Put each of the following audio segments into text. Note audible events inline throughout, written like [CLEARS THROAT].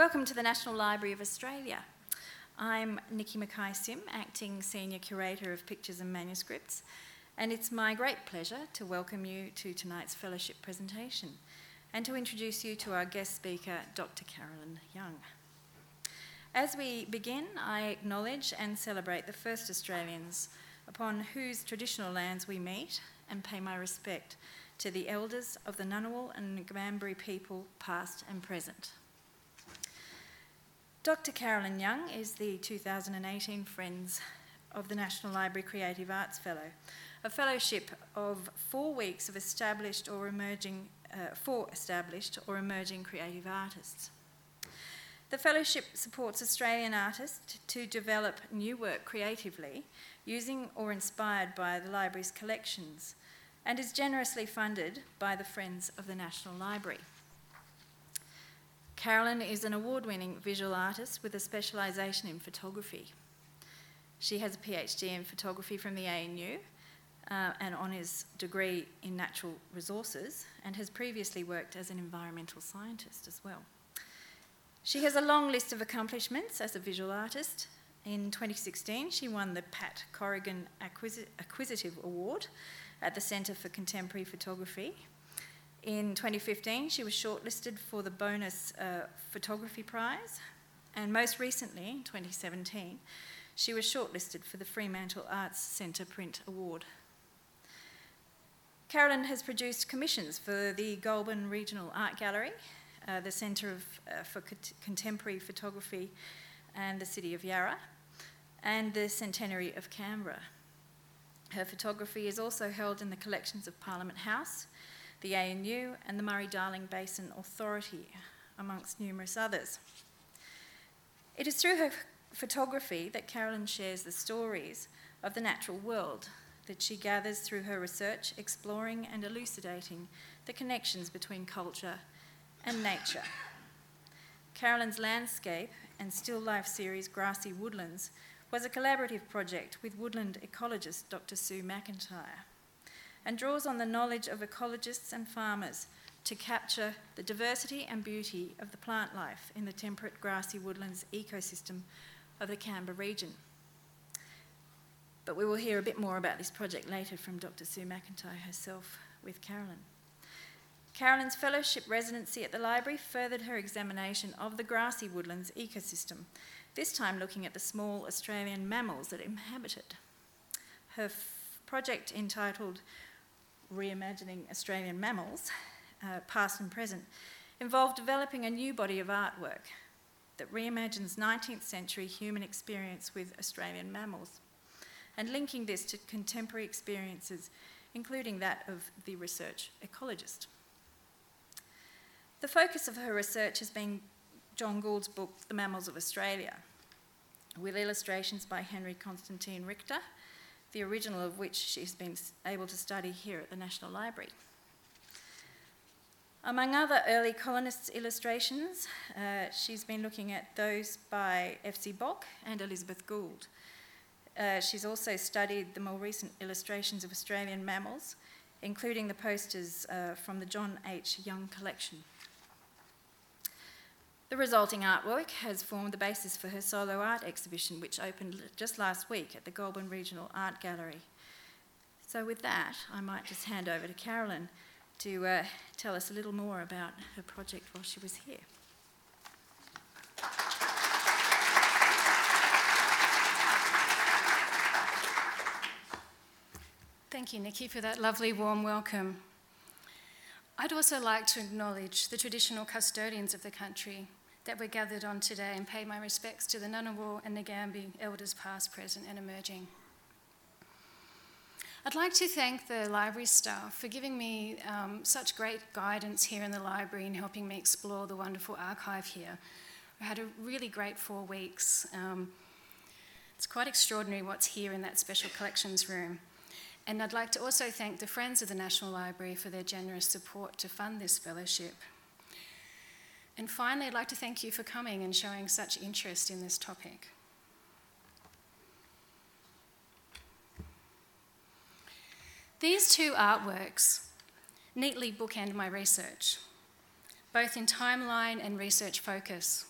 Welcome to the National Library of Australia. I'm Nikki Mackay Sim, Acting Senior Curator of Pictures and Manuscripts, and it's my great pleasure to welcome you to tonight's fellowship presentation and to introduce you to our guest speaker, Dr. Carolyn Young. As we begin, I acknowledge and celebrate the first Australians upon whose traditional lands we meet and pay my respect to the elders of the Ngunnawal and Ngambri people, past and present. Dr. Carolyn Young is the 2018 Friends of the National Library Creative Arts Fellow, a fellowship of four weeks of established or emerging, uh, for established or emerging creative artists. The fellowship supports Australian artists to develop new work creatively using or inspired by the library's collections and is generously funded by the Friends of the National Library. Carolyn is an award winning visual artist with a specialisation in photography. She has a PhD in photography from the ANU, uh, an honours degree in natural resources, and has previously worked as an environmental scientist as well. She has a long list of accomplishments as a visual artist. In 2016, she won the Pat Corrigan Acquisi- Acquisitive Award at the Centre for Contemporary Photography in 2015, she was shortlisted for the Bowness uh, Photography Prize, and most recently, in 2017, she was shortlisted for the Fremantle Arts Centre Print Award. Carolyn has produced commissions for the Goulburn Regional Art Gallery, uh, the Centre uh, for Contemporary Photography, and the City of Yarra, and the Centenary of Canberra. Her photography is also held in the collections of Parliament House, the ANU, and the Murray Darling Basin Authority, amongst numerous others. It is through her photography that Carolyn shares the stories of the natural world that she gathers through her research, exploring and elucidating the connections between culture and nature. Carolyn's landscape and still life series Grassy Woodlands was a collaborative project with woodland ecologist Dr. Sue McIntyre and draws on the knowledge of ecologists and farmers to capture the diversity and beauty of the plant life in the temperate grassy woodlands ecosystem of the Canberra region. But we will hear a bit more about this project later from Dr. Sue McIntyre herself with Carolyn. Carolyn's fellowship residency at the library furthered her examination of the grassy woodlands ecosystem, this time looking at the small Australian mammals that inhabit it. Her f- project entitled reimagining Australian mammals, uh, past and present, involved developing a new body of artwork that reimagines 19th century human experience with Australian mammals and linking this to contemporary experiences, including that of the research ecologist. The focus of her research has been John Gould's book, The Mammals of Australia, with illustrations by Henry Constantine Richter the original of which she's been able to study here at the National Library. Among other early colonists' illustrations, uh, she's been looking at those by F.C. Bock and Elizabeth Gould. Uh, she's also studied the more recent illustrations of Australian mammals, including the posters uh, from the John H. Young collection. The resulting artwork has formed the basis for her solo art exhibition, which opened just last week at the Goulburn Regional Art Gallery. So, with that, I might just hand over to Carolyn to uh, tell us a little more about her project while she was here. Thank you, Nikki, for that lovely warm welcome. I'd also like to acknowledge the traditional custodians of the country that we're gathered on today and pay my respects to the Ngunnawal and Ngambri elders past, present, and emerging. I'd like to thank the library staff for giving me um, such great guidance here in the library and helping me explore the wonderful archive here. I had a really great four weeks. Um, it's quite extraordinary what's here in that special collections room. And I'd like to also thank the Friends of the National Library for their generous support to fund this fellowship. And finally, I'd like to thank you for coming and showing such interest in this topic. These two artworks neatly bookend my research, both in timeline and research focus.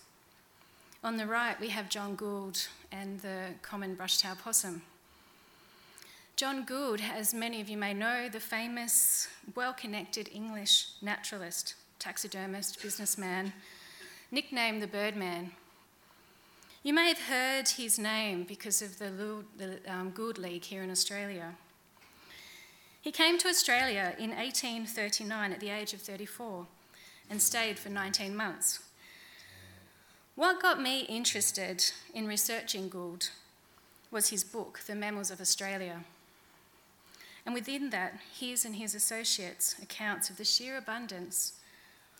On the right, we have John Gould and the common brush-tailed possum. John Gould, as many of you may know, the famous, well connected English naturalist, taxidermist, businessman, nicknamed the Birdman. You may have heard his name because of the, the um, Gould League here in Australia. He came to Australia in 1839 at the age of 34 and stayed for 19 months. What got me interested in researching Gould was his book, The Mammals of Australia. And within that, his and his associates' accounts of the sheer abundance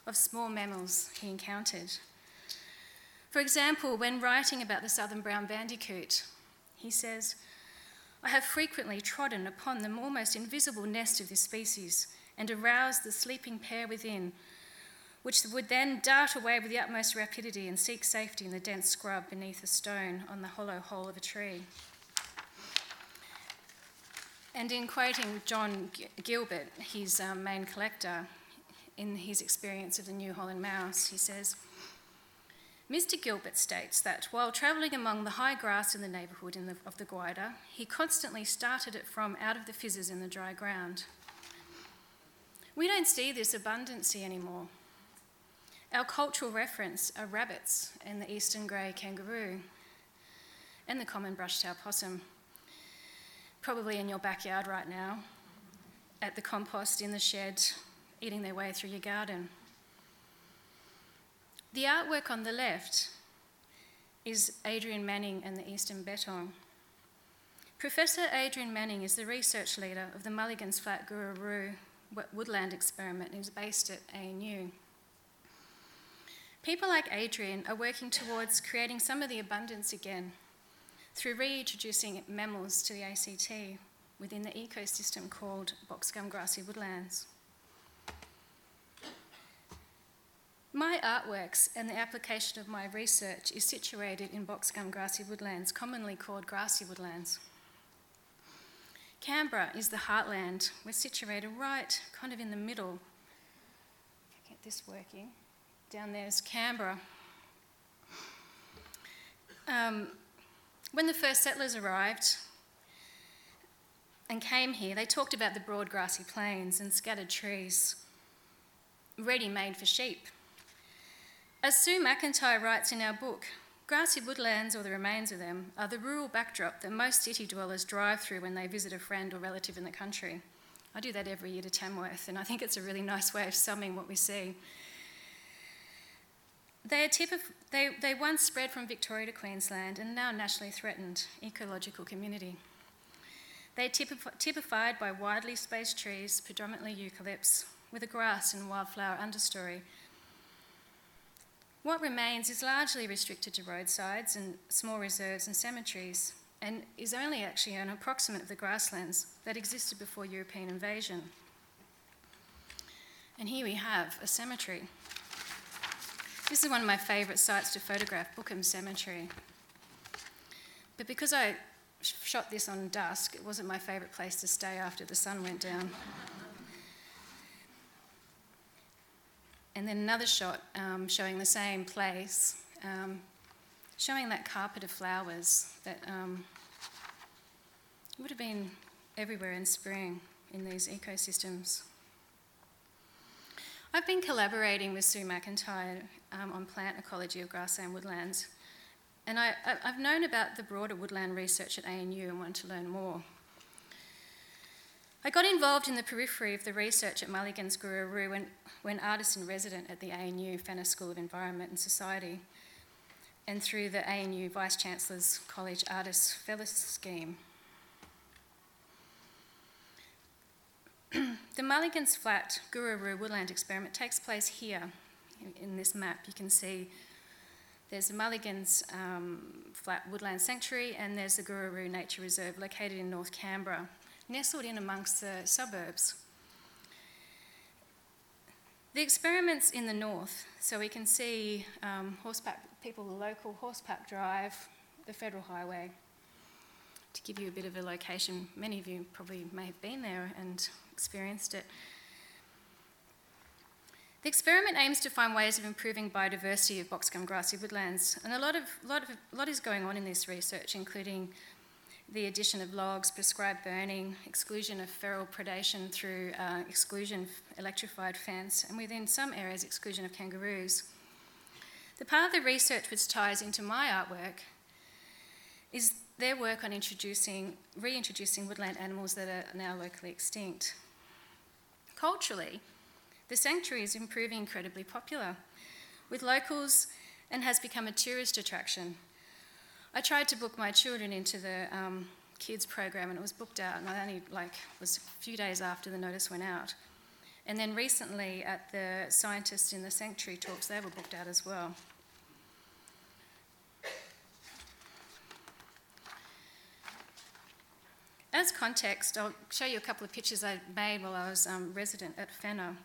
of small mammals he encountered. For example, when writing about the southern brown bandicoot, he says, I have frequently trodden upon the almost invisible nest of this species and aroused the sleeping pair within, which would then dart away with the utmost rapidity and seek safety in the dense scrub beneath a stone on the hollow hole of a tree. And in quoting John Gilbert, his um, main collector, in his experience of the New Holland mouse, he says, Mr. Gilbert states that while travelling among the high grass in the neighbourhood in the, of the Gwydir, he constantly started it from out of the fizzes in the dry ground. We don't see this abundancy anymore. Our cultural reference are rabbits and the eastern grey kangaroo and the common brush-tailed possum. Probably in your backyard right now, at the compost in the shed, eating their way through your garden. The artwork on the left is Adrian Manning and the Eastern Bettong. Professor Adrian Manning is the research leader of the Mulligan's Flat Goorooyarroo woodland experiment and is based at ANU. People like Adrian are working towards creating some of the abundance again through reintroducing mammals to the ACT within the ecosystem called boxgum grassy woodlands. My artworks and the application of my research is situated in boxgum grassy woodlands, commonly called grassy woodlands. Canberra is the heartland. We're situated right kind of in the middle. Get this working. Down there is Canberra. Um, when the first settlers arrived and came here, they talked about the broad grassy plains and scattered trees, ready made for sheep. As Sue McIntyre writes in our book, grassy woodlands, or the remains of them, are the rural backdrop that most city dwellers drive through when they visit a friend or relative in the country. I do that every year to Tamworth, and I think it's a really nice way of summing what we see. They, are typif- they, they once spread from Victoria to Queensland and now nationally threatened ecological community. They are typif- typified by widely spaced trees, predominantly eucalypts, with a grass and wildflower understory what remains is largely restricted to roadsides and small reserves and cemeteries, and is only actually an approximate of the grasslands that existed before European invasion. And here we have a cemetery. This is one of my favourite sites to photograph, Bookham Cemetery. But because I shot this on dusk, it wasn't my favourite place to stay after the sun went down. And then another shot um, showing the same place, um, showing that carpet of flowers that um, would have been everywhere in spring in these ecosystems. I've been collaborating with Sue McIntyre um, on plant ecology of grassland woodlands, and I, have known about the broader woodland research at ANU and want to learn more. I got involved in the periphery of the research at Mulligan's Goorooyarroo when, when artist in resident at the ANU Fenner School of Environment and Society, and through the ANU Vice Chancellor's College Artists Fellow Scheme. [CLEARS THROAT] the Mulligan's Flat Goorooyarroo Woodland experiment takes place here in, in, this map. You can see there's the Mulligan's um, Flat Woodland Sanctuary and there's the Goorooyarroo Nature Reserve located in North Canberra nestled in amongst the suburbs. The experiments in the north, so we can see um, horseback, people, the local Horse Park Drive, the federal highway. To give you a bit of a location, many of you probably may have been there and experienced it. The experiment aims to find ways of improving biodiversity of boxgum grassy woodlands, and a lot, of, lot, of, lot is going on in this research, including the addition of logs, prescribed burning, exclusion of feral predation through uh, exclusion of electrified fence, and within some areas, exclusion of kangaroos. The part of the research which ties into my artwork is their work on introducing, reintroducing woodland animals that are now locally extinct. Culturally, the sanctuary is improving incredibly popular with locals and has become a tourist attraction. I tried to book my children into the um, kids program and it was booked out and I only like was a few days after the notice went out. And then recently at the scientists in the sanctuary talks, they were booked out as well. As context, I'll show you a couple of pictures I made while I was um, resident at Fenner.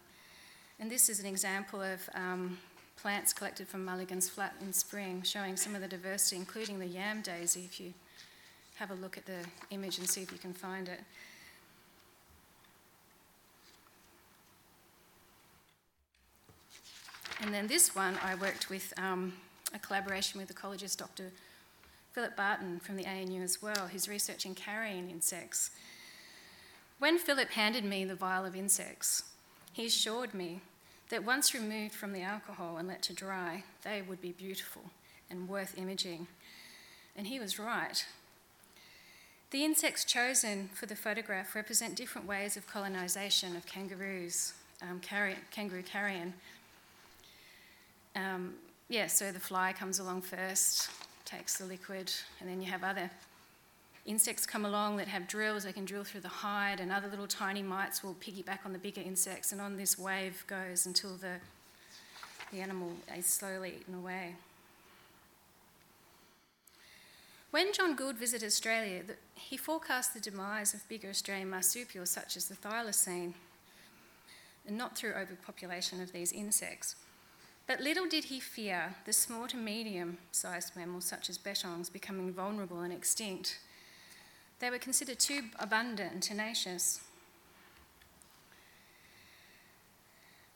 And this is an example of um, plants collected from Mulligan's Flat in spring, showing some of the diversity, including the yam daisy, if you have a look at the image and see if you can find it. And then this one, I worked with um, a collaboration with ecologist Dr. Philip Barton from the ANU as well, who's researching carrion insects. When Philip handed me the vial of insects, he assured me that once removed from the alcohol and let to dry, they would be beautiful and worth imaging. And he was right. The insects chosen for the photograph represent different ways of colonisation of kangaroos, um, carrion, kangaroo carrion. Um, yeah, so the fly comes along first, takes the liquid, and then you have other insects come along that have drills, they can drill through the hide, and other little tiny mites will piggyback on the bigger insects, and on this wave goes until the, the animal is slowly eaten away. When John Gould visited Australia, he forecast the demise of bigger Australian marsupials such as the thylacine, and not through overpopulation of these insects. But little did he fear the small to medium sized mammals such as bettongs becoming vulnerable and extinct they were considered too abundant and tenacious.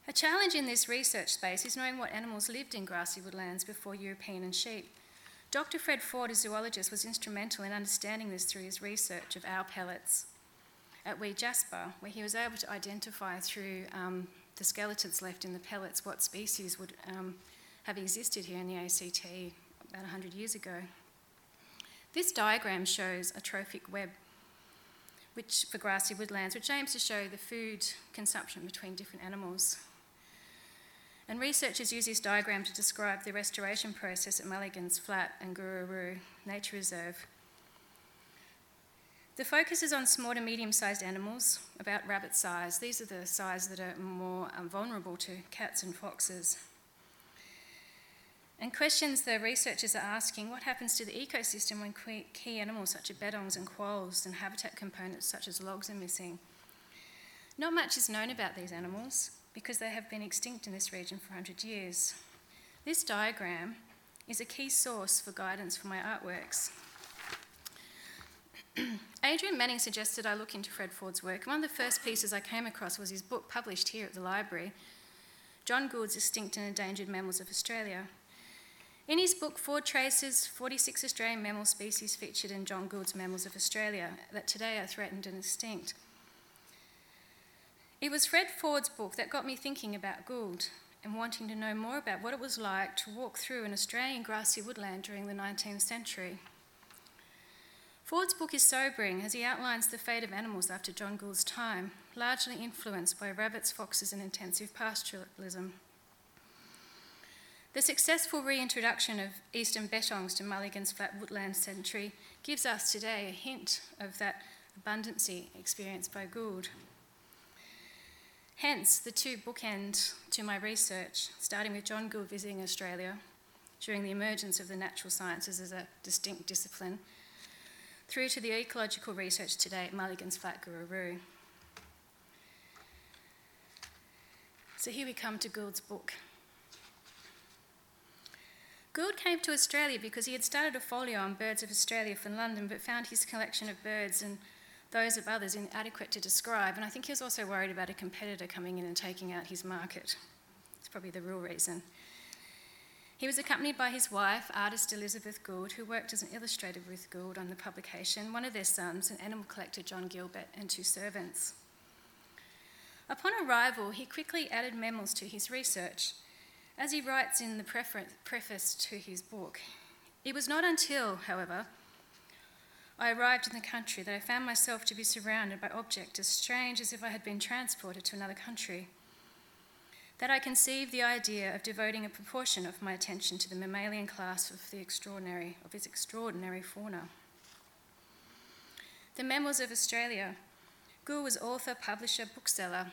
A challenge in this research space is knowing what animals lived in grassy woodlands before European and sheep. Dr. Fred Ford, a zoologist, was instrumental in understanding this through his research of owl pellets at Wee Jasper, where he was able to identify through um, the skeletons left in the pellets what species would um, have existed here in the ACT about 100 years ago. This diagram shows a trophic web which, for grassy woodlands, which aims to show the food consumption between different animals. And researchers use this diagram to describe the restoration process at Mulligan's Flat and Goorooyarroo Nature Reserve. The focus is on small to medium sized animals, about rabbit size. These are the size that are more um, vulnerable to cats and foxes. And questions the researchers are asking what happens to the ecosystem when key animals such as bettongs and quolls and habitat components such as logs are missing? Not much is known about these animals because they have been extinct in this region for 100 years. This diagram is a key source for guidance for my artworks. [CLEARS THROAT] Adrian Manning suggested I look into Fred Ford's work. One of the first pieces I came across was his book published here at the library, John Gould's Extinct and Endangered Mammals of Australia. In his book, Ford traces 46 Australian mammal species featured in John Gould's Mammals of Australia that today are threatened and extinct. It was Fred Ford's book that got me thinking about Gould and wanting to know more about what it was like to walk through an Australian grassy woodland during the 19th century. Ford's book is sobering as he outlines the fate of animals after John Gould's time, largely influenced by rabbits, foxes, and intensive pastoralism. The successful reintroduction of eastern bettongs to Mulligan's flat woodland sanctuary gives us today a hint of that abundancy experienced by Gould. Hence, the two bookend to my research, starting with John Gould visiting Australia during the emergence of the natural sciences as a distinct discipline, through to the ecological research today at Mulligan's Flat Goorooyarroo. So here we come to Gould's book. Gould came to Australia because he had started a folio on birds of Australia from London, but found his collection of birds and those of others inadequate to describe. And I think he was also worried about a competitor coming in and taking out his market. It's probably the real reason. He was accompanied by his wife, artist Elizabeth Gould, who worked as an illustrator with Gould on the publication, one of their sons, an animal collector John Gilbert, and two servants. Upon arrival, he quickly added mammals to his research. As he writes in the preface to his book, it was not until, however, I arrived in the country that I found myself to be surrounded by objects as strange as if I had been transported to another country that I conceived the idea of devoting a proportion of my attention to the mammalian class of the extraordinary of its extraordinary fauna. The Mammals of Australia. Gould was author, publisher, bookseller.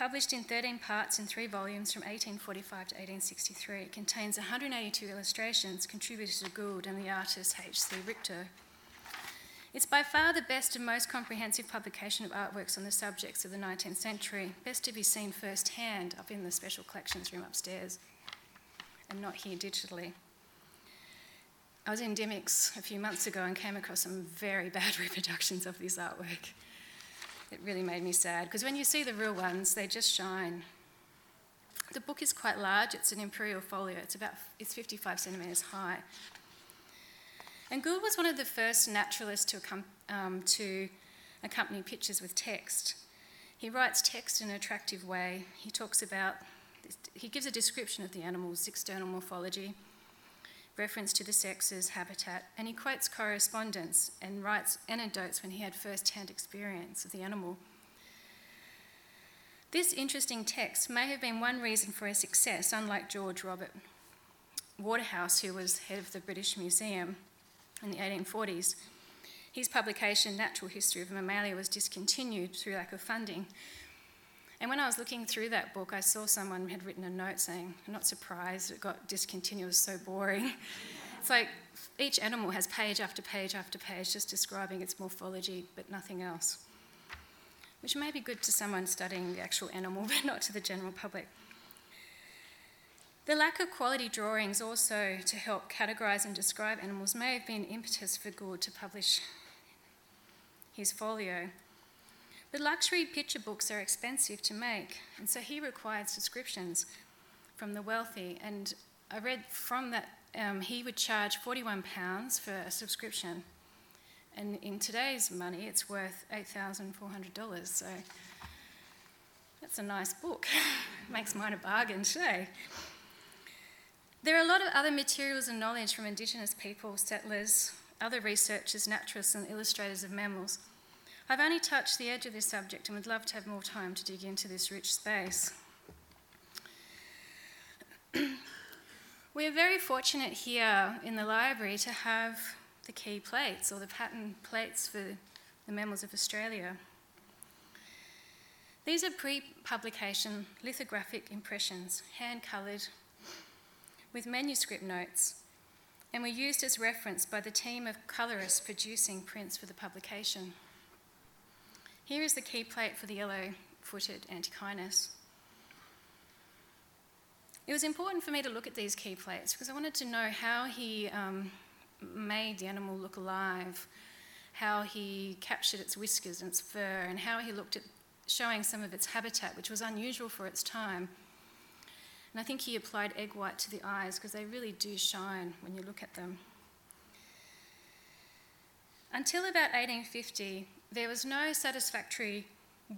Published in 13 parts in three volumes from 1845 to 1863, it contains 182 illustrations contributed to Gould and the artist H.C. Richter. It's by far the best and most comprehensive publication of artworks on the subjects of the 19th century, best to be seen firsthand up in the special collections room upstairs and not here digitally. I was in Dymocks a few months ago and came across some very [LAUGHS] bad reproductions of this artwork. It really made me sad because when you see the real ones, they just shine. The book is quite large. It's an imperial folio. It's about it's 55 centimetres high. And Gould was one of the first naturalists to, um, to accompany pictures with text. He writes text in an attractive way. He talks about, he gives a description of the animal's external morphology, reference to the sexes, habitat, and he quotes correspondence and writes anecdotes when he had first hand experience of the animal. This interesting text may have been one reason for his success, unlike George Robert Waterhouse, who was head of the British Museum in the 1840s. His publication, Natural History of Mammalia, was discontinued through lack of funding. And when I was looking through that book, I saw someone had written a note saying, I'm not surprised it got discontinued, it was so boring. [LAUGHS] it's like each animal has page after page after page just describing its morphology, but nothing else. Which may be good to someone studying the actual animal, [LAUGHS] but not to the general public. The lack of quality drawings also to help categorise and describe animals may have been impetus for Gould to publish his folio. But luxury picture books are expensive to make, and so he required subscriptions from the wealthy. And I read from that um, he would charge £41 for a subscription. And in today's money, it's worth $8,400. So that's a nice book. [LAUGHS] Makes mine a bargain today. There are a lot of other materials and knowledge from Indigenous people, settlers, other researchers, naturalists, and illustrators of mammals. I've only touched the edge of this subject and would love to have more time to dig into this rich space. [CLEARS THROAT] we are very fortunate here in the library to have the key plates or the pattern plates for the mammals of Australia. These are pre publication lithographic impressions, hand coloured with manuscript notes and were used as reference by the team of colourists producing prints for the publication. Here is the key plate for the yellow footed Antechinus. It was important for me to look at these key plates because I wanted to know how he um, made the animal look alive, how he captured its whiskers and its fur, and how he looked at showing some of its habitat, which was unusual for its time. And I think he applied egg white to the eyes because they really do shine when you look at them. Until about 1850, there was no satisfactory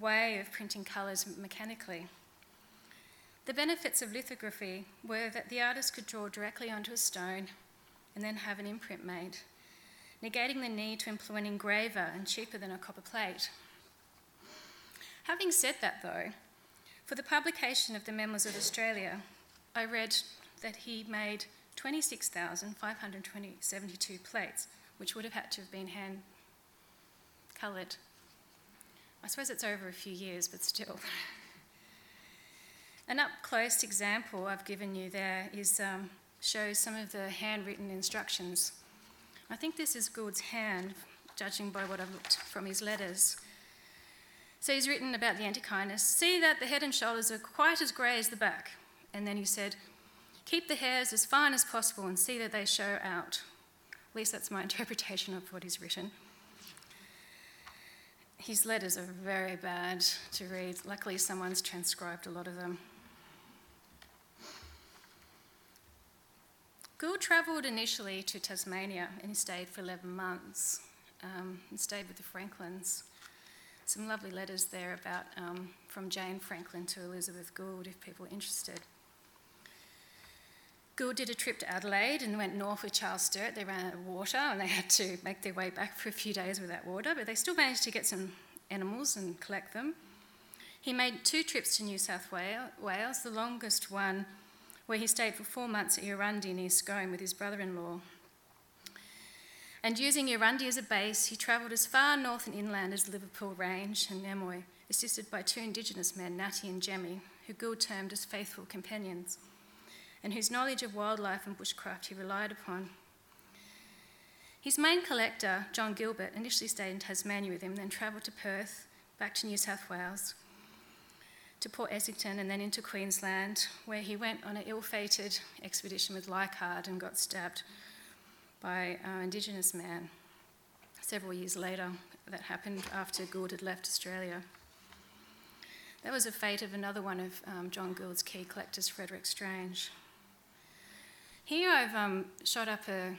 way of printing colours mechanically. The benefits of lithography were that the artist could draw directly onto a stone and then have an imprint made, negating the need to employ an engraver and cheaper than a copper plate. Having said that, though, for the publication of the Mammals of Australia, I read that he made 26,572 plates, which would have had to have been hand coloured. I suppose it's over a few years, but still. An up close example I've given you there is um, shows some of the handwritten instructions. I think this is Gould's hand, judging by what I've looked from his letters. So he's written about the antechinus. See that the head and shoulders are quite as grey as the back. And then he said, Keep the hairs as fine as possible and see that they show out. At least that's my [LAUGHS] interpretation of what he's written his letters are very bad to read. Luckily, someone's transcribed a lot of them. Gould travelled initially to Tasmania and he stayed for 11 months um, and stayed with the Franklins. Some lovely letters there about um, from Jane Franklin to Elizabeth Gould, if people are interested. Gould did a trip to Adelaide and went north with Charles Sturt. They ran out of water and they had to make their way back for a few days without water, but they still managed to get some animals and collect them. He made two trips to New South Wales, the longest one where he stayed for four months at Yarrundi near Scone with his brother in law. And using Yarrundi as a base, he travelled as far north and inland as the Liverpool Range and Namoi, assisted by two Indigenous men, Natty and Jemmy, who Gould termed as faithful companions, and whose knowledge of wildlife and bushcraft he relied upon. His main collector, John Gilbert, initially stayed in Tasmania with him, then travelled to Perth, back to New South Wales, to Port Essington, and then into Queensland, where he went on an ill fated expedition with Leichhardt and got stabbed by an Indigenous man several years later. That happened after Gould had left Australia. That was the fate of another one of um, John Gould's key collectors, Frederick Strange. Here I've um, shot up a,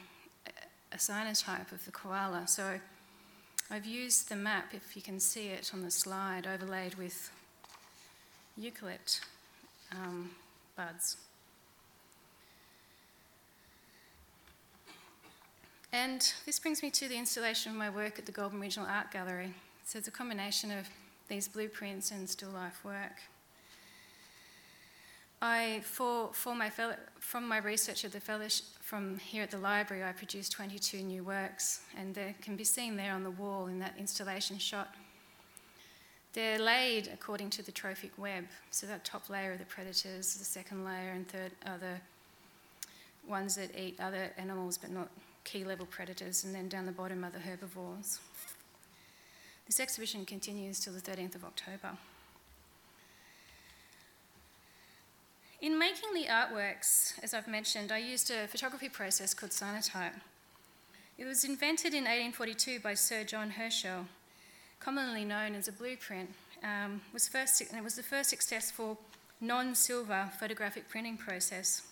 a cyanotype of the koala. So I've used the map, if you can see it on the slide, overlaid with eucalypt um, buds. And this brings me to the installation of my work at the Goulburn Regional Art Gallery. So it's a combination of these blueprints and still life work. I, for, for my fellow, from my research at the fellowship, from here at the library, I produced 22 new works, and they can be seen there on the wall in that installation shot. They're laid according to the trophic web. So that top layer are the predators, the second layer and third are the ones that eat other animals but not key level predators, and then down the bottom are the herbivores. This exhibition continues till the 13th of October. In making the artworks, as I've mentioned, I used a photography process called cyanotype. It was invented in 1842 by Sir John Herschel, commonly known as a blueprint. Um, was first, and it was the first successful non-silver photographic printing process.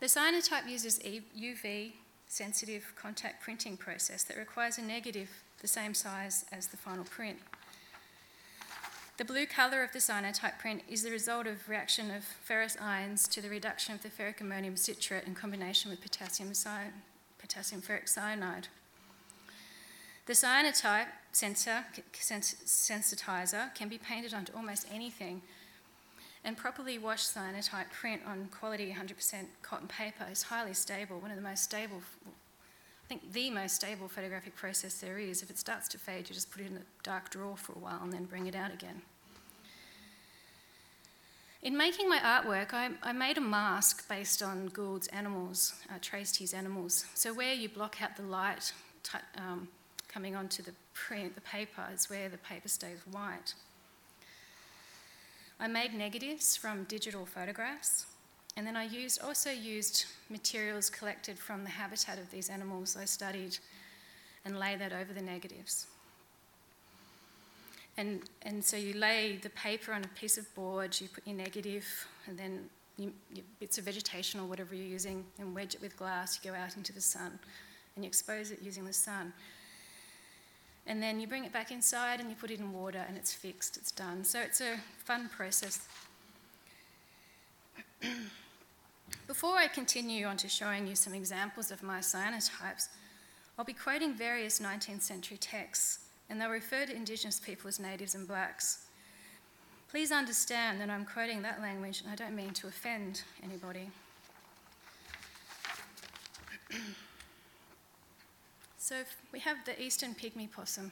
The cyanotype uses UV sensitive contact printing process that requires a negative the same size as the final print. The blue colour of the cyanotype print is the result of reaction of ferrous ions to the reduction of the ferric ammonium citrate in combination with potassium, cy- potassium ferric cyanide. The cyanotype sensor, sensitizer can be painted onto almost anything, and properly washed cyanotype print on quality 100% cotton paper is highly stable, one of the most stable, I think the most stable photographic process there is. If it starts to fade, you just put it in a dark drawer for a while and then bring it out again. In making my artwork, I, I made a mask based on Gould's animals, uh, traced his animals. So where you block out the light t- um, coming onto the print, the paper, is where the paper stays white. I made negatives from digital photographs, and then I used, also used materials collected from the habitat of these animals I studied and lay that over the negatives. And, and so you lay the paper on a piece of board, you put your negative, and then you, you, bits of vegetation or whatever you're using, and wedge it with glass. You go out into the sun, and you expose it using the sun. And then you bring it back inside, and you put it in water, and it's fixed. It's done. So it's a fun process. [CLEARS THROAT] Before I continue on to showing you some examples of my cyanotypes, I'll be quoting various 19th century texts and they'll refer to Indigenous people as natives and blacks. Please understand that I'm quoting that language and I don't mean to offend anybody. [CLEARS THROAT] so we have the eastern pygmy possum.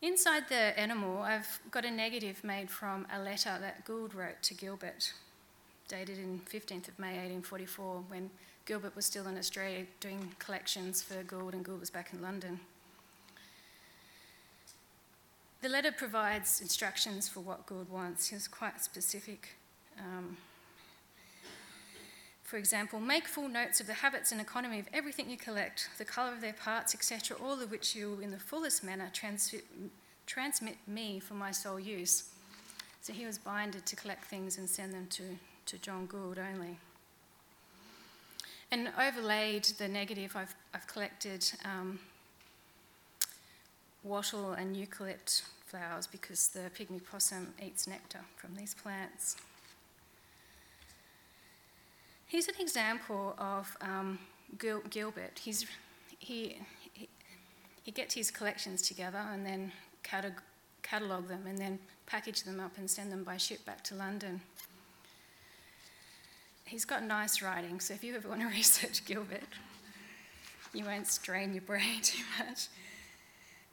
Inside the animal, I've got a negative made from a letter that Gould wrote to Gilbert, dated in 15th of May 1844, when Gilbert was still in Australia doing collections for Gould, and Gould was back in London. The letter provides instructions for what Gould wants. He was quite specific. Um, for example, make full notes of the habits and economy of everything you collect, the colour of their parts, etc., all of which you will, in the fullest manner, trans- transmit me for my sole use. So he was binded to collect things and send them to to John Gould only. And overlaid the negative, I've, I've collected um, wattle and eucalypt flowers because the pygmy possum eats nectar from these plants. Here's an example of um, Gil- Gilbert. He's, he, he, he gets his collections together and then catalogue them and then package them up and send them by ship back to London. He's got nice writing, so if you ever want to [LAUGHS] research Gilbert, you won't strain your brain [LAUGHS] too much.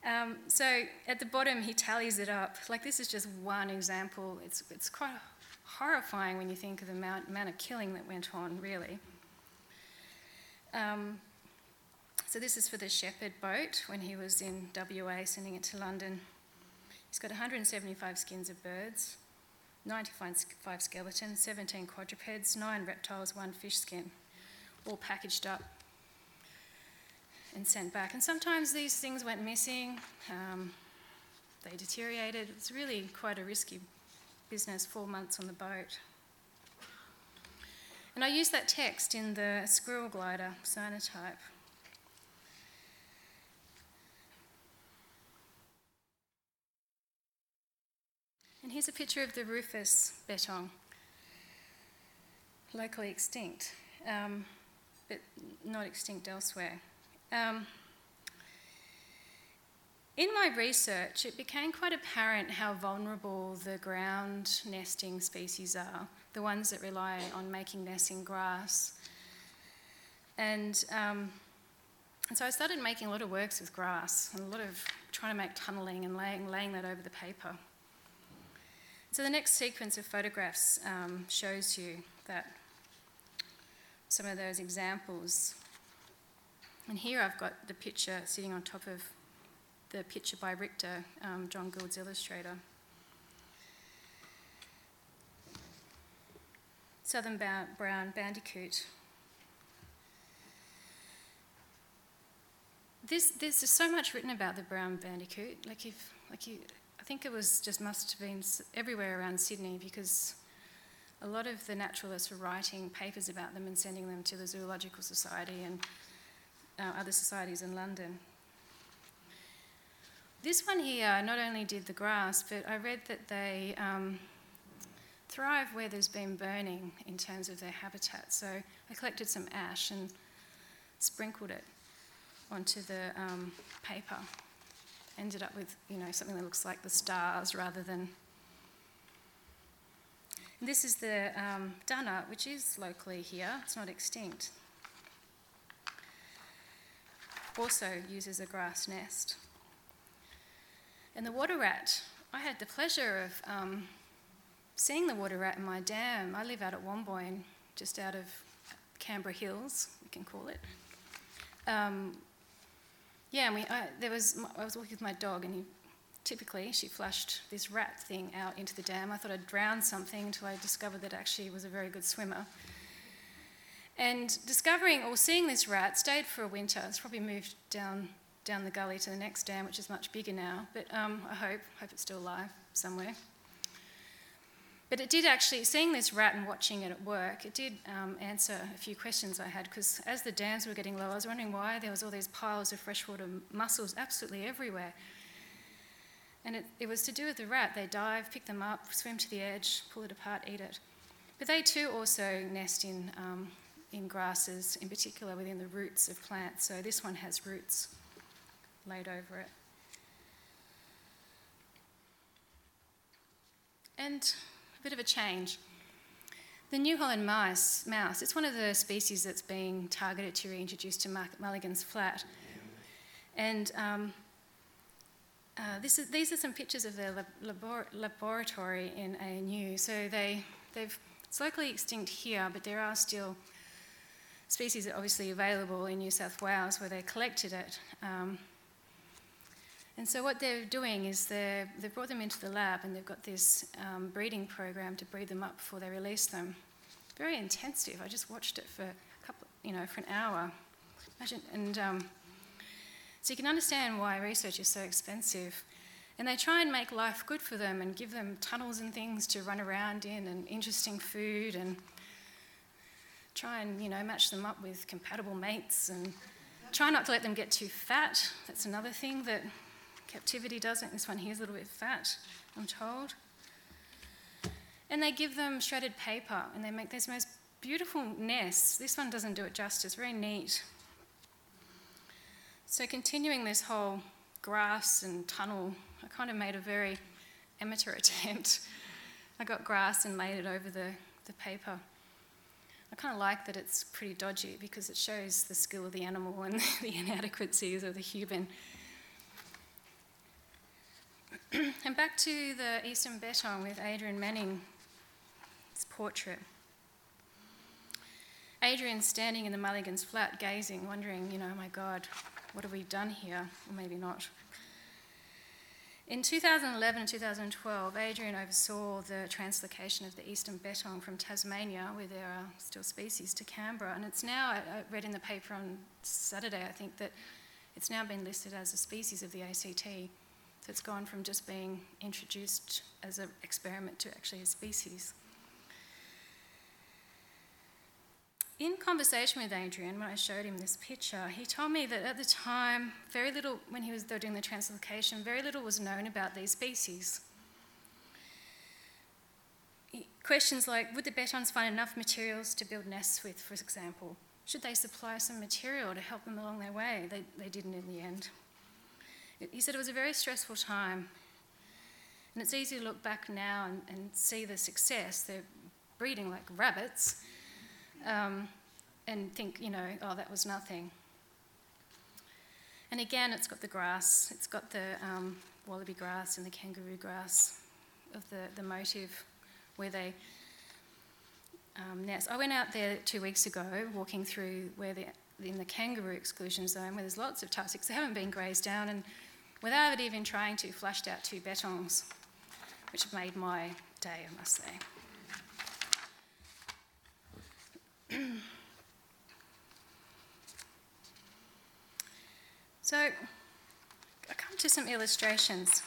Um, so at the bottom, he tallies it up. Like this is just one example. It's, it's quite horrifying when you think of the amount, amount of killing that went on, really. Um, so this is for the Shepherd boat when he was in WA sending it to London. He's got 175 skins of birds, 95 skeletons, 17 quadrupeds, 9 reptiles, 1 fish skin, all packaged up and sent back. And sometimes these things went missing, um, they deteriorated. It's really quite a risky business, four months on the boat. And I used that text in the squirrel glider cyanotype. And here's a picture of the rufous bettong, locally extinct, um, but not extinct elsewhere. Um, in my research, it became quite apparent how vulnerable the ground nesting species are, the ones that rely on making nests in grass. And, um, and so I started making a lot of works with grass and a lot of trying to make tunnelling and laying, laying that over the paper. So the next sequence of photographs um, shows you that some of those examples and here I've got the picture sitting on top of the picture by Richter, um, John Gould's illustrator. Southern brown bandicoot. This, there's just so much written about the brown bandicoot. Like if, like you, think it was just must have been everywhere around Sydney because a lot of the naturalists were writing papers about them and sending them to the Zoological Society and uh, other societies in London. This one here not only did the grass, but I read that they um, thrive where there's been burning in terms of their habitat. So I collected some ash and sprinkled it onto the um, paper. Ended up with you know something that looks like the stars rather than. This is the um, which is locally here. It's not extinct also uses a grass nest. And the water rat, I had the pleasure of um, seeing the water rat in my dam. I live out at Wamboin, just out of Canberra Hills, we can call it. Um, yeah, and we, I, there was, I was walking with my dog, and he, typically she flushed this rat thing out into the dam. I thought I'd drown something until I discovered that actually was a very good swimmer. And discovering or seeing this rat stayed for a winter. It's probably moved down down the gully to the next dam, which is much bigger now. But um, I hope hope it's still alive somewhere. But it did actually, seeing this rat and watching it at work, it did um, answer a few questions I had because as the dams were getting low, I was wondering why there was all these piles of freshwater mussels absolutely everywhere. And it, it was to do with the rat. They dive, pick them up, swim to the edge, pull it apart, eat it. But they too also nest in um, in grasses, in particular within the roots of plants. So this one has roots laid over it. And a bit of a change. The New Holland mouse, mouse, it's one of the species that's being targeted to reintroduce to Mulligan's Flat. And um, uh, is, these are some pictures of their labor- laboratory in ANU. So they, they've, it's locally extinct here, but there are still species are obviously available in New South Wales where they collected it. Um, and so what they're doing is they've brought them into the lab and they've got this um, breeding program to breed them up before they release them. Very intensive. I just watched it for a couple, you know, for an hour. Imagine, and um, so you can understand why research is so expensive. And they try and make life good for them and give them tunnels and things to run around in and interesting food and try and, you know, match them up with compatible mates and try not to let them get too fat. That's another thing that captivity doesn't. This one here's a little bit fat, I'm told. And they give them shredded paper and they make these most beautiful nests. This one doesn't do it justice, very neat. So, continuing this whole grass and tunnel, I kind of made a very amateur [LAUGHS] attempt. I got grass and laid it over the, the paper. I kind of like that it's pretty dodgy because it shows the skill of the animal and [LAUGHS] the inadequacies of the human. [CLEARS THROAT] and back to the Eastern Bettong with Adrian Manning's portrait. Adrian standing in the Mulligan's flat, gazing, wondering, you know, oh my God, what have we done here? Or maybe not. In 2011 and 2012, Adrian oversaw the translocation of the eastern bettong from Tasmania, where there are still species, to Canberra. And it's now, I read in the paper on Saturday, I think, that it's now been listed as a species of the ACT. It's gone from just being introduced as an experiment to actually a species. in conversation with Adrian, when I showed him this picture, he told me that at the time, very little, when he was doing the translocation, very little was known about these species. Questions like Would the bettongs find enough materials to build nests with, for example? Should they supply some material to help them along their way? They, they didn't in the end. He said it was a very stressful time. And it's easy to look back now and, and see the success. They're breeding like rabbits um, and think, you know, oh, that was nothing. And again, it's got the grass, it's got the um, wallaby grass and the kangaroo grass of the, the motive where they um, nest. I went out there two weeks ago walking through where the in the kangaroo exclusion zone where there's lots of tussocks. They haven't been grazed down, and without even trying to, flushed out two bettongs, which have made my day, I must say. so, I come to some illustrations.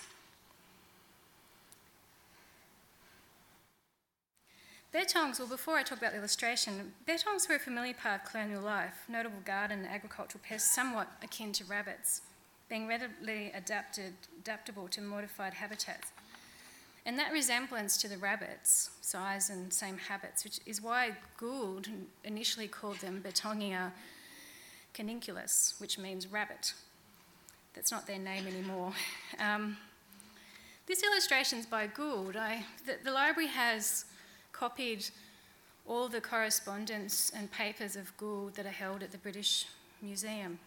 Bettongs, well, before I talk about the illustration, bettongs were a familiar part of colonial life, notable garden and agricultural pests somewhat akin to rabbits, being readily adapted, adaptable to modified habitats. And that resemblance to the rabbits, size and same habits, which is why Gould initially called them Bettongia cuniculus, which means rabbit. That's not their name anymore. [LAUGHS] Um, this illustration is by Gould. I, the, the library has copied all the correspondence and papers of Gould that are held at the British Museum.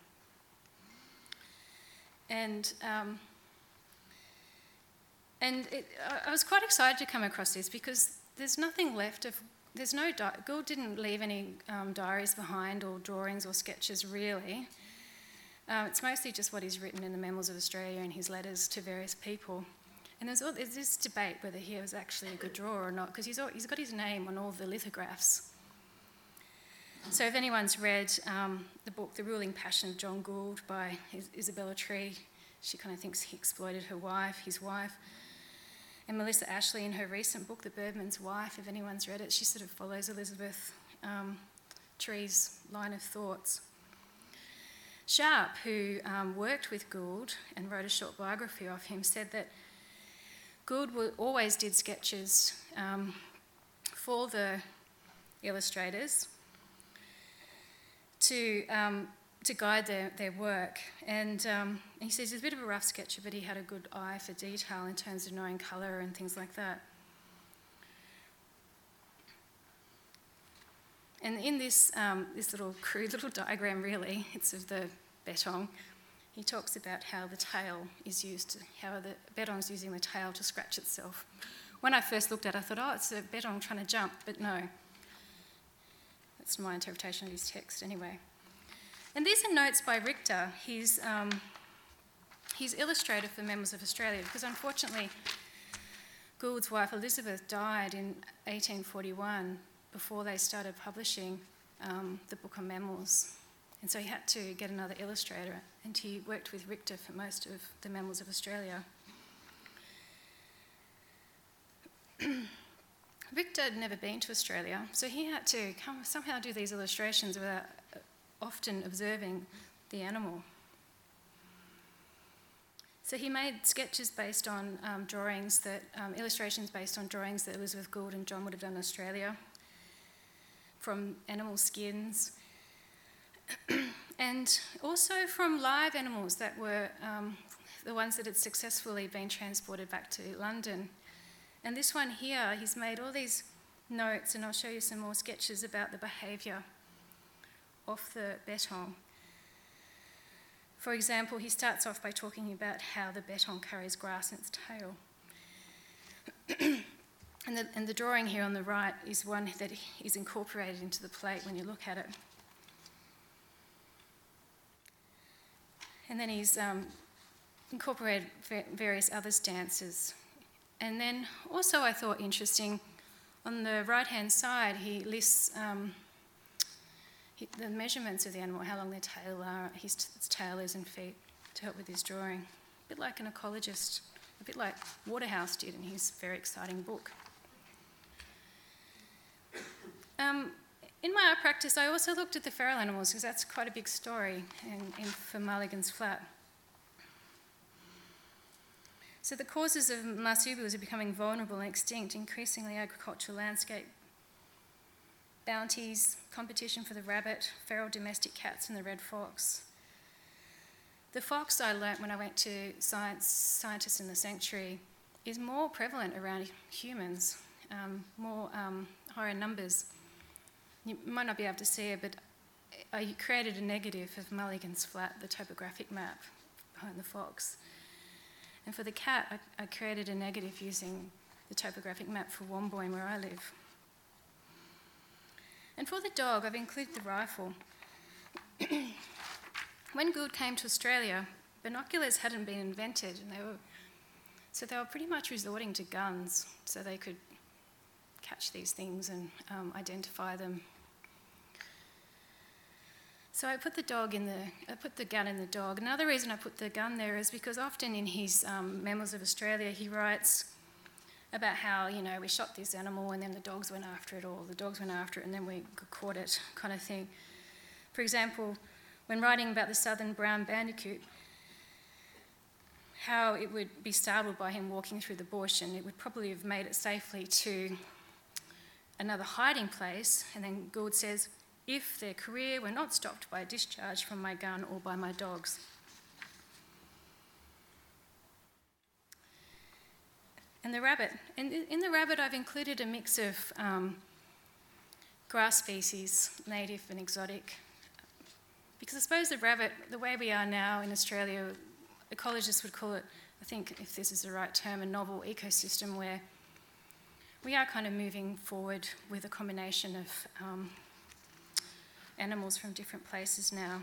And um, and it, I was quite excited to come across this because there's nothing left of, there's no, di- Gould didn't leave any um, diaries behind or drawings or sketches really. Um, it's mostly just what he's written in the Mammals of Australia and his letters to various people. And there's, all, there's this debate whether he was actually a good drawer or not because he's, he's got his name on all the lithographs. So if anyone's read um, the book The Ruling Passion of John Gould by Isabella Tree, she kind of thinks he exploited her wife, his wife. And Melissa Ashley, in her recent book, The Birdman's Wife, if anyone's read it, she sort of follows Elizabeth um, Tree's line of thoughts. Sharp, who um, worked with Gould and wrote a short biography of him, said that Gould always did sketches um, for the illustrators to um, to guide their, their work. And um, he says he's a bit of a rough sketcher, but he had a good eye for detail in terms of knowing colour and things like that. And in this, um, this little [LAUGHS] crude little diagram, really, it's of the bettong, He talks about how the tail is used, how the bettong is using the tail to scratch itself. When I first looked at it, I thought, oh, it's a bettong trying to jump, but no. That's my interpretation of his text, anyway. And these are notes by Richter, his, um, his illustrator for Mammals of Australia, because unfortunately, Gould's wife Elizabeth died in 1841 before they started publishing um, the book on mammals. And so he had to get another illustrator, and he worked with Richter for most of the Mammals of Australia. [CLEARS THROAT] Richter had never been to Australia, so he had to come, somehow do these illustrations without uh, often observing the animal. So he made sketches based on um, drawings that, um, illustrations based on drawings that Elizabeth Gould and John would have done in Australia from animal skins [CLEARS THROAT] and also from live animals that were um, the ones that had successfully been transported back to London. And this one here, he's made all these notes, and I'll show you some more sketches about the behaviour of the bettong. For example, he starts off by talking about how the bettong carries grass in its tail. [CLEARS THROAT] and, the, and the drawing here on the right is one that is incorporated into the plate when you look at it. And then he's um, incorporated various other stances. And then also, I thought interesting, on the right hand side, he lists um, the measurements of the animal, how long their tail are, his tail is and feet, to help with his drawing. A bit like an ecologist, a bit like Waterhouse did in his very exciting book. Um, in my art practice, I also looked at the feral animals because that's quite a big story in, in, for Mulligan's Flat. So the causes of marsupials are becoming vulnerable and extinct, increasingly agricultural landscape bounties, competition for the rabbit, feral domestic cats, and the red fox. The fox I learnt when I went to science scientists in the sanctuary is more prevalent around humans, um, more um, higher numbers. You might not be able to see it, but I created a negative of Mulligan's Flat, the topographic map behind the fox. And for the cat, I, I created a negative using the topographic map for Wamboin, where I live. And for the dog, I've included the rifle. [COUGHS] when Gould came to Australia, binoculars hadn't been invented, and they were so they were pretty much resorting to guns so they could catch these things and um, identify them. So I put the dog in the, I put the gun in the dog. Another reason I put the gun there is because often in his um, Mammals of Australia, he writes about how, you know, we shot this animal and then the dogs went after it, or the dogs went after it and then we caught it, kind of thing. For example, when writing about the southern brown bandicoot, how it would be startled by him walking through the bush and it would probably have made it safely to another hiding place. And then Gould says, if their career were not stopped by a discharge from my gun or by my dogs. And the rabbit. In, in the rabbit, I've included a mix of um, grass species, native and exotic. Because I suppose the rabbit, the way we are now in Australia, ecologists would call it, I think, if this is the right term, a novel ecosystem where we are kind of moving forward with a combination of um, animals from different places now.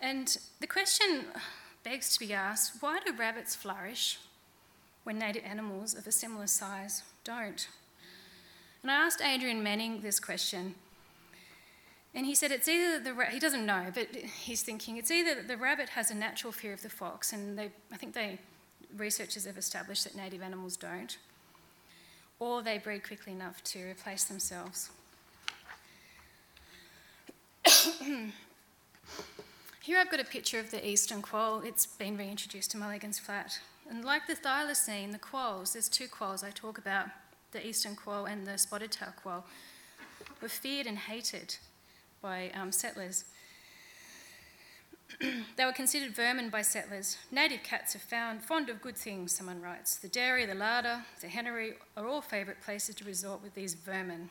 And the question begs to be asked why do rabbits flourish when native animals of a similar size don't? And I asked Adrian Manning this question, and he said it's either the ra- he doesn't know, but he's thinking it's either that the rabbit has a natural fear of the fox, and they, I think they researchers have established that native animals don't, or they breed quickly enough to replace themselves. [COUGHS] Here I've got a picture of the eastern quoll. It's been reintroduced to Mulligan's Flat. And like the thylacine, the quolls, there's two quolls I talk about, the eastern quoll and the spotted tail quoll, were feared and hated by um, settlers. [COUGHS] they were considered vermin by settlers. Native cats are found fond of good things, someone writes. The dairy, the larder, the hennery are all favourite places to resort with these vermin.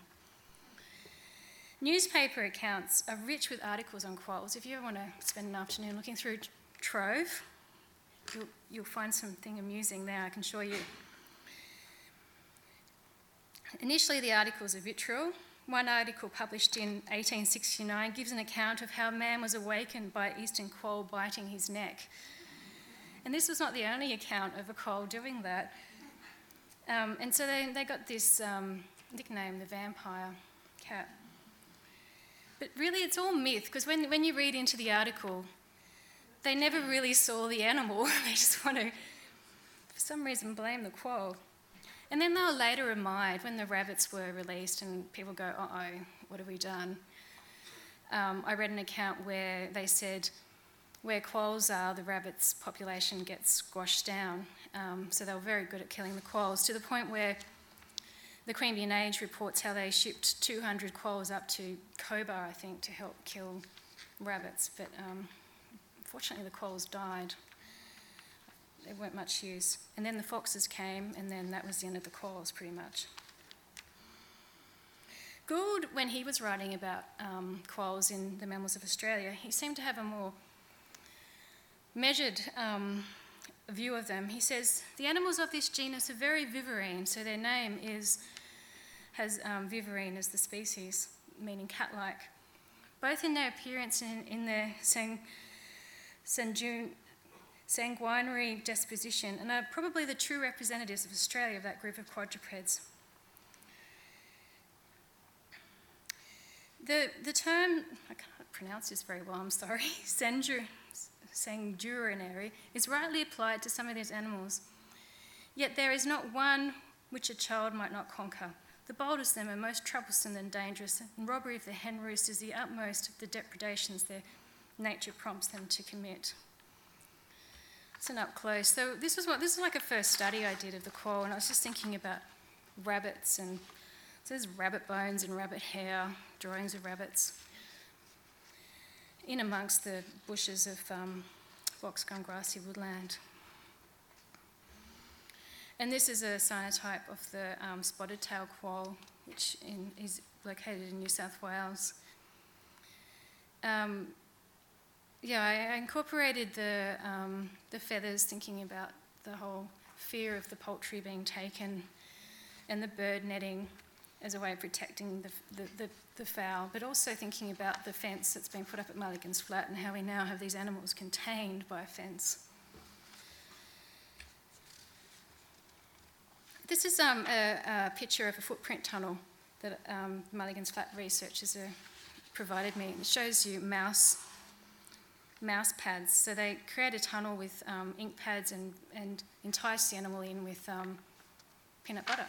Newspaper accounts are rich with articles on quolls. If you ever want to spend an afternoon looking through Trove, you'll, you'll find something amusing there, I can show you. Initially, the articles are vitriol. One article published in 1869 gives an account of how man was awakened by eastern quoll biting his neck. And this was not the only account of a quoll doing that. Um, and so they, they got this um, nickname, the vampire cat. But really, it's all myth because when, when you read into the article, they never really saw the animal. [LAUGHS] they just want to for some reason blame the quoll. And then they were later admired when the rabbits were released and people go, uh oh, what have we done? Um, I read an account where they said where quolls are, the rabbits' population gets squashed down. Um, so they were very good at killing the quolls to the point where the Queanbeyan Age reports how they shipped 200 quolls up to Cobar, I think, to help kill rabbits. But um, unfortunately, the quolls died. They weren't much use. And then the foxes came, and then that was the end of the quolls, pretty much. Gould, when he was writing about um, quolls in the Mammals of Australia, he seemed to have a more measured um, view of them. He says the animals of this genus are very viverrine, so their name is has um, viverrine as the species, meaning cat-like, both in their appearance and in their sang, sanguinary disposition, and are probably the true representatives of Australia of that group of quadrupeds. The, the term, I can't pronounce this very well, I'm sorry, [LAUGHS] sanguinary, is rightly applied to some of these animals. Yet there is not one which a child might not conquer. The boldest of them are most troublesome and dangerous, and robbery of the hen roost is the utmost of the depredations their nature prompts them to commit. It's an up close. So this was what this is like a first study I did of the quoll, and I was just thinking about rabbits and so there's rabbit bones and rabbit hair, drawings of rabbits, in amongst the bushes of um, boxgum grassy woodland. And this is a cyanotype of the um, spotted tail quoll, which in, is located in New South Wales. Um, yeah, I, I, incorporated the, um, the feathers, thinking about the whole fear of the poultry being taken and the bird netting as a way of protecting the, the, the, the, fowl, but also thinking about the fence that's been put up at Mulligan's Flat and how we now have these animals contained by a fence. This is um, a, a, picture of a footprint tunnel that um, Mulligan's Flat researchers uh, provided me. It shows you mouse mouse pads. So they create a tunnel with um, ink pads and, and entice the animal in with um, peanut butter.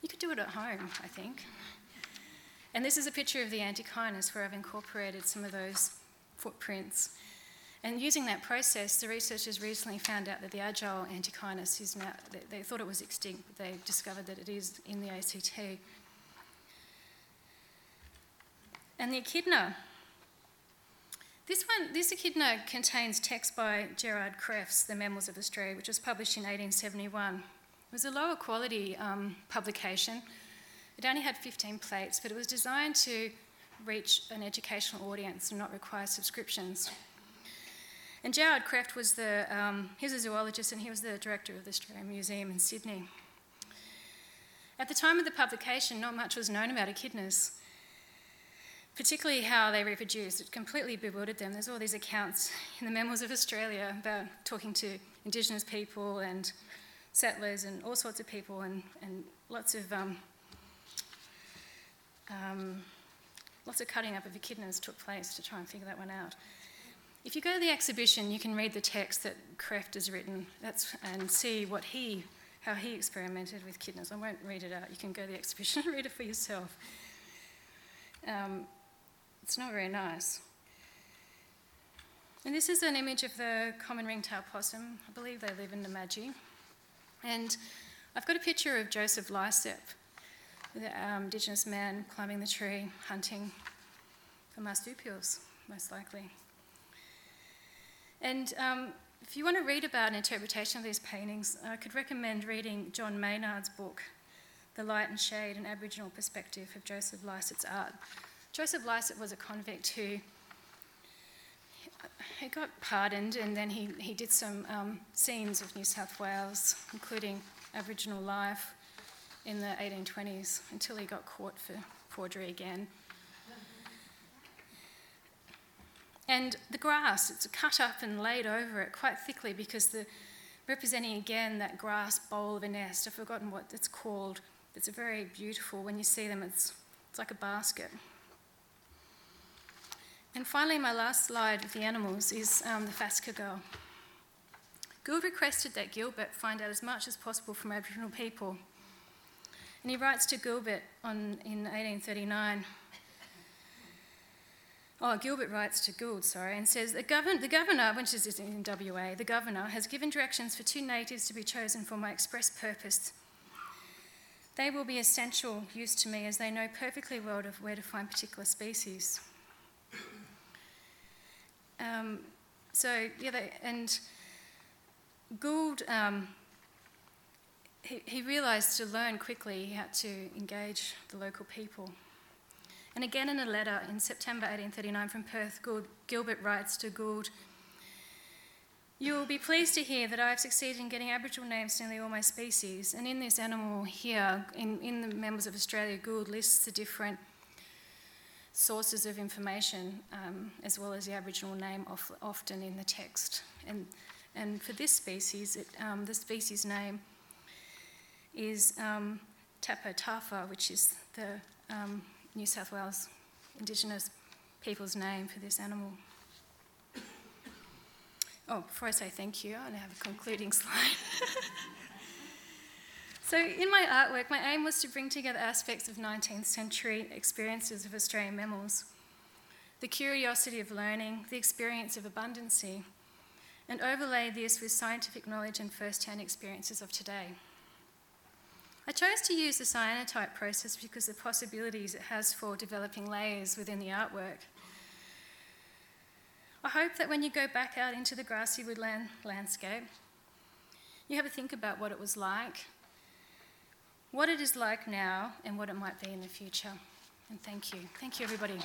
You could do it at home, I think. And this is a picture of the Antechinus where I've incorporated some of those footprints. And using that process, the researchers recently found out that the agile Antechinus is now, they, they thought it was extinct, but they discovered that it is in the ACT. And the echidna. This one, this echidna contains text by Gerard Krefft's The Mammals of Australia, which was published in 1871. It was a lower quality um, publication. It only had 15 plates, but it was designed to reach an educational audience and not require subscriptions. And Gerard Krefft was the, um, he's a zoologist and he was the director of the Australian Museum in Sydney. At the time of the publication, not much was known about echidnas, particularly how they reproduced. It completely bewildered them. There's all these accounts in the Mammals of Australia about talking to Indigenous people and settlers and all sorts of people, and, and lots of um, um, lots of cutting up of echidnas took place to try and figure that one out. If you go to the exhibition, you can read the text that Krefft has written that's, and see what he, how he experimented with echidnas. I won't read it out. You can go to the exhibition and [LAUGHS] read it for yourself. Um, it's not very nice. And this is an image of the common ringtail possum. I believe they live in the Namadgi. And I've got a picture of Joseph Lycett, the um, Indigenous man climbing the tree, hunting for marsupials, most likely. And um, if you want to read about an interpretation of these paintings, I could recommend reading John Maynard's book, The Light and Shade and Aboriginal Perspective of Joseph Lycett's Art. Joseph Lycett was a convict who he got pardoned and then he, he did some um, scenes of New South Wales, including Aboriginal life in the 1820s until he got caught for forgery again. And the grass, it's cut up and laid over it quite thickly because the representing again that grass bowl of a nest. I've forgotten what it's called. It's very beautiful. When you see them, it's it's like a basket. And finally, my last slide of the animals is um, the Phascogale. Gould requested that Gilbert find out as much as possible from Aboriginal people. And he writes to Gilbert on, in 1839. Oh, Gilbert writes to Gould, sorry, and says the, govern, the governor, which is in WA, the governor has given directions for two natives to be chosen for my express purpose. They will be essential use to me as they know perfectly well to, where to find particular species. Um, so, yeah, they, and Gould, um, he, he realised to learn quickly he had to engage the local people. And again in a letter in September 1839 from Perth, Gilbert writes to Gould, You will be pleased to hear that I have succeeded in getting Aboriginal names to nearly all my species. And in this animal here, in, in the Mammals of Australia, Gould lists the different sources of information um, as well as the Aboriginal name of, often in the text. And, and for this species, it, um, the species name is um, Tapa which is the um, New South Wales Indigenous people's name for this animal. Oh, before I say thank you, I have a concluding [LAUGHS] slide. so, in my artwork, my aim was to bring together aspects of 19th century experiences of Australian mammals the curiosity of learning, the experience of abundancy, and overlay this with scientific knowledge and first hand experiences of today. I chose to use the cyanotype process because of the possibilities it has for developing layers within the artwork. I hope that when you go back out into the grassy woodland landscape, you have a think about what it was like, what it is like now, and what it might be in the future. And thank you. Thank you, everybody.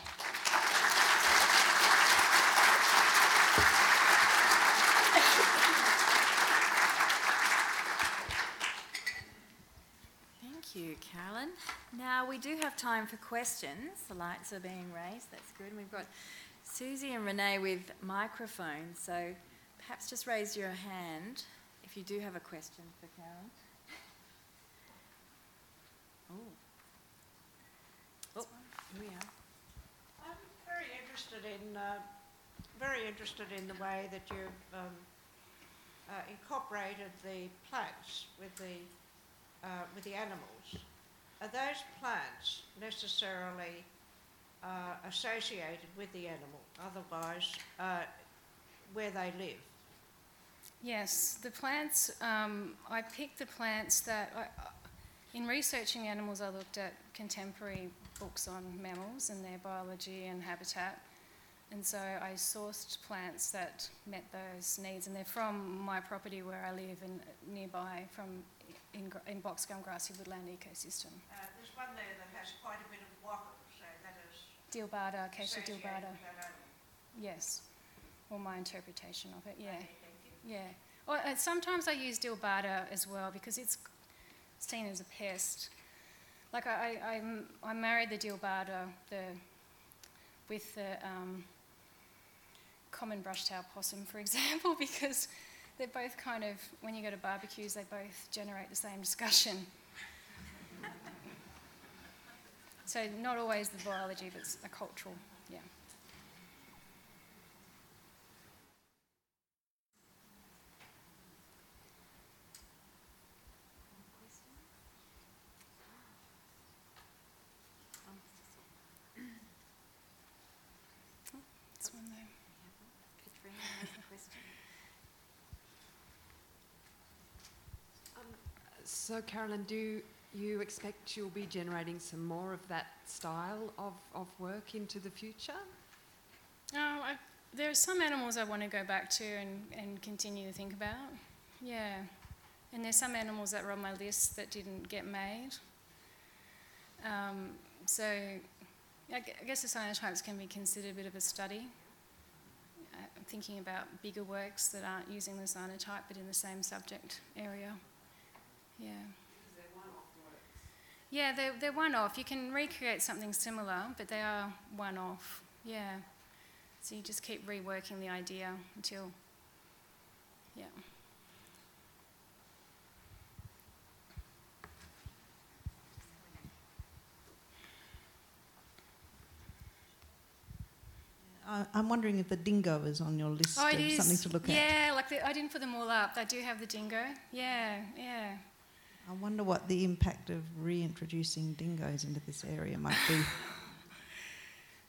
you, Now we do have time for questions. The lights are being raised. That's good. We've got Susie and Renee with microphones, so perhaps just raise your hand if you do have a question for Karen. Oh. Oh, here we are. I'm very interested in uh, very interested in the way that you've um, uh, incorporated the plants with the uh, with the animals, are those plants necessarily uh, associated with the animal, otherwise uh, where they live? Yes, the plants, um, I picked the plants that, I, in researching animals, I looked at contemporary books on mammals and their biology and habitat. And so I sourced plants that met those needs, and they're from my property where I live and nearby, from in, in box gum grassy woodland ecosystem. Uh, there's one there that has quite a bit of wattle, so that is... Dealbata, Acacia dealbata. Yes, or my interpretation of it, yeah. Yeah. Well, uh, sometimes I use dealbata as well because it's seen as a pest. Like I, I, I married the dealbata the, with the um, common brush-tailed possum, for [LAUGHS] example, because they're both kind of, when you go to barbecues, they both generate the same discussion. so, not always the biology, but it's a cultural, yeah. So, Carolyn, do you expect you'll be generating some more of that style of, of work into the future? Oh, there are some animals I want to go back to and, and continue to think about. Yeah. And there's some animals that were on my list that didn't get made. Um, so I guess the cyanotypes can be considered a bit of a study. I'm uh, thinking about bigger works that aren't using the cyanotype but in the same subject area. Yeah. Yeah, they're, they're one off. You can recreate something similar, but they are one off. Yeah. So you just keep reworking the idea until, yeah. I'm wondering if the dingo is on your list Oh, of something to look at. Yeah, like the, I didn't put them all up. I do have the dingo. Yeah, yeah. I wonder what the impact of reintroducing dingoes into this area might be. [LAUGHS]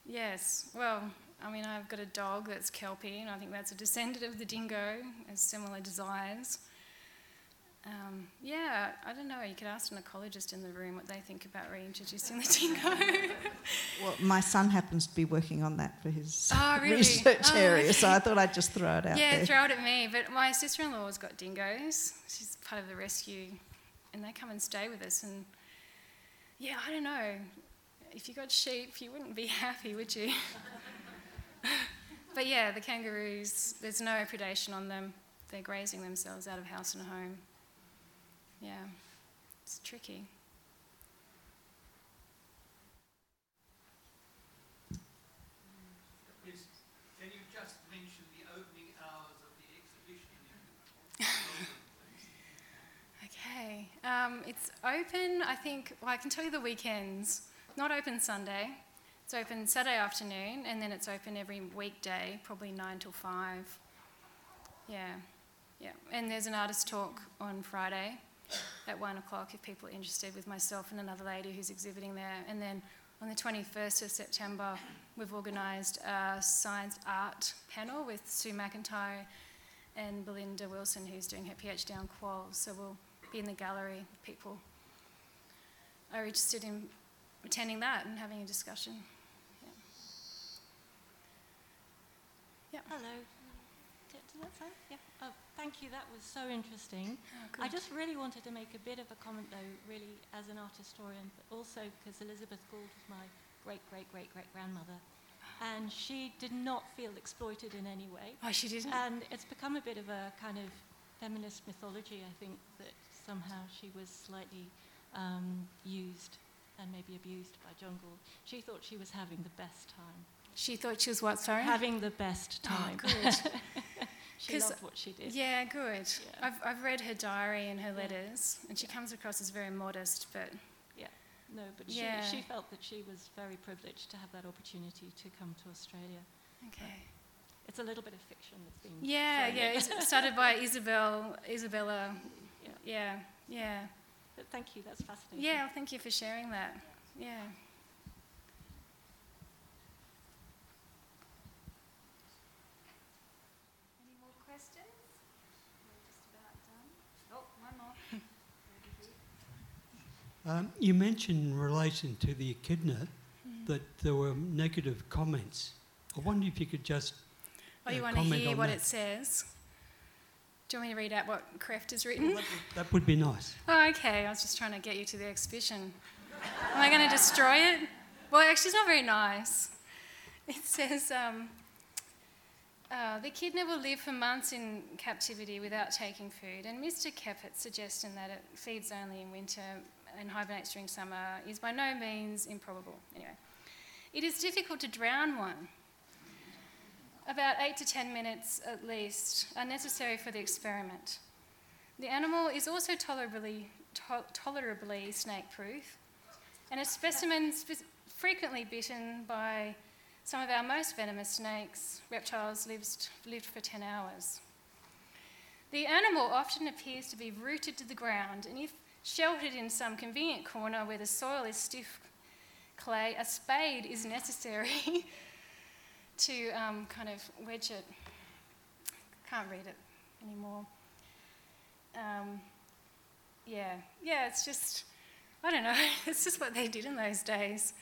Yes. Well, I mean, I've got a dog that's Kelpie, and I think that's a descendant of the dingo, has similar desires. Um, yeah, I don't know. You could ask an ecologist in the room what they think about reintroducing the [LAUGHS] dingo. [LAUGHS] well, my son happens to be working on that for his Oh, really? research Oh, area, so. I thought I'd just throw it out yeah, there. throw it at me. But my sister-in-law's got dingoes. She's part of the rescue, and they come and stay with us. And yeah, I don't know. If you got sheep, you wouldn't be [LAUGHS] happy, would you? but yeah, the kangaroos. There's no predation on them. They're grazing themselves out of house and home. Yeah, it's tricky. Yes, can you just mention the opening hours of the exhibition? Okay. Um, it's open, I think, well, I can tell you the weekends. Not open Sunday. It's open Saturday afternoon, and then it's open every weekday, probably 9 till 5. Yeah. Yeah. And there's an artist talk on Friday at 1 o'clock if people are interested, with myself and another lady who's exhibiting there. And then on the 21st of September, we've organised a science art panel with Sue McIntyre and Belinda Wilson, who's doing her PhD on quolls. So we'll be in the gallery. People are interested in attending that and having a discussion. Yeah. Hello. Did, did that sound? Yeah. Oh, thank you. That was so interesting. Oh, I just really wanted to make a bit of a comment, though, really as an art historian, but also because Elizabeth Gould was my great, great, great, great grandmother, and she did not feel exploited in any way. Oh, she didn't? And it's become a bit of a kind of feminist mythology, I think, that somehow she was slightly um, used and maybe abused by John Gould. She thought she was having the best time. she thought she was what, sorry? Having the best Oh, time. good. [LAUGHS] she [LAUGHS] loved what she did. Yeah, good. Yeah. I've, I've read her diary and her Yeah. letters, and she comes across as very modest, but Yeah, No, but Yeah. she, she felt that she was very privileged to have that opportunity to come to Australia. okay. It's a little bit of fiction that's been. Yeah, yeah. It's started by [LAUGHS] Isabel, Isabella. Yeah. Yeah, yeah. But thank you, that's fascinating. Yeah, well, thank you for sharing that. Yeah. Any more questions? We're just about done. Oh, one more. [LAUGHS] Um, you mentioned in relation to the echidna that there were negative comments. I wonder if you could just Oh, you uh, want to hear what that. it says? Do you want me to read out what Krefft has written? That would be nice. Oh, okay. I was just trying to get you to the exhibition. Am I going to destroy it? Well, actually, it's not very nice. It says um, uh, the echidna will live for months in captivity without taking food, and Mr. Keppett's suggestion that it feeds only in winter and hibernates during summer is by no means improbable. Anyway, it is difficult to drown one. About eight to ten minutes at least are necessary for the experiment. The animal is also tolerably, to- tolerably snake proof, and a specimen spe- frequently bitten by some of our most venomous snakes, reptiles, lives, lived for 10 hours. The animal often appears to be rooted to the ground, and if sheltered in some convenient corner where the soil is stiff clay, a spade is necessary [LAUGHS] to um, kind of wedge it. Can't read it anymore. Um, yeah, yeah, it's just, I don't know, [LAUGHS] it's just what they did in those days.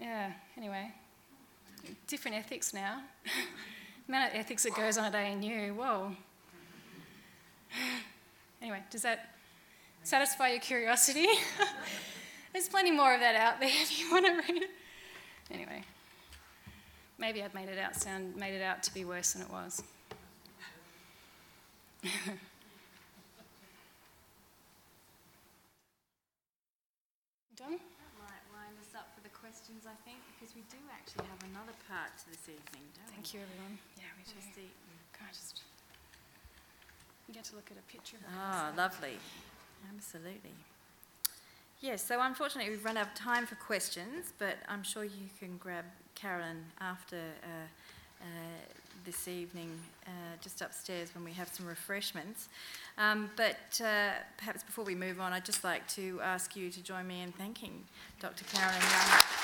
Yeah, anyway, different ethics now. the [LAUGHS] amount of ethics that goes on at ANU, whoa. [SIGHS] Anyway, does that satisfy your curiosity? [LAUGHS] There's plenty more of that out there if you want to read it. Anyway, maybe I've made it out sound made it out to be worse than it was. [LAUGHS] Done? That might wind us up for the questions, I think, because we do actually have another part to this evening, don't Thank we? you, everyone. Yeah, we do. Just the- Can I just you get to look at a picture. Ah, lovely. Absolutely. Yes, so unfortunately we've run out of time for questions, but I'm sure you can grab Carolyn after uh, uh, this evening, uh, just upstairs when we have some refreshments. Um, but uh, perhaps before we move on, I'd just like to ask you to join me in thanking Dr. Carolyn Young.